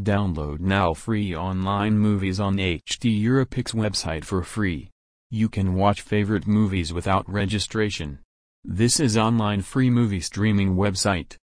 Download now free online movies on HD Europix website for free. You can watch favorite movies without registration. This is online free movie streaming website.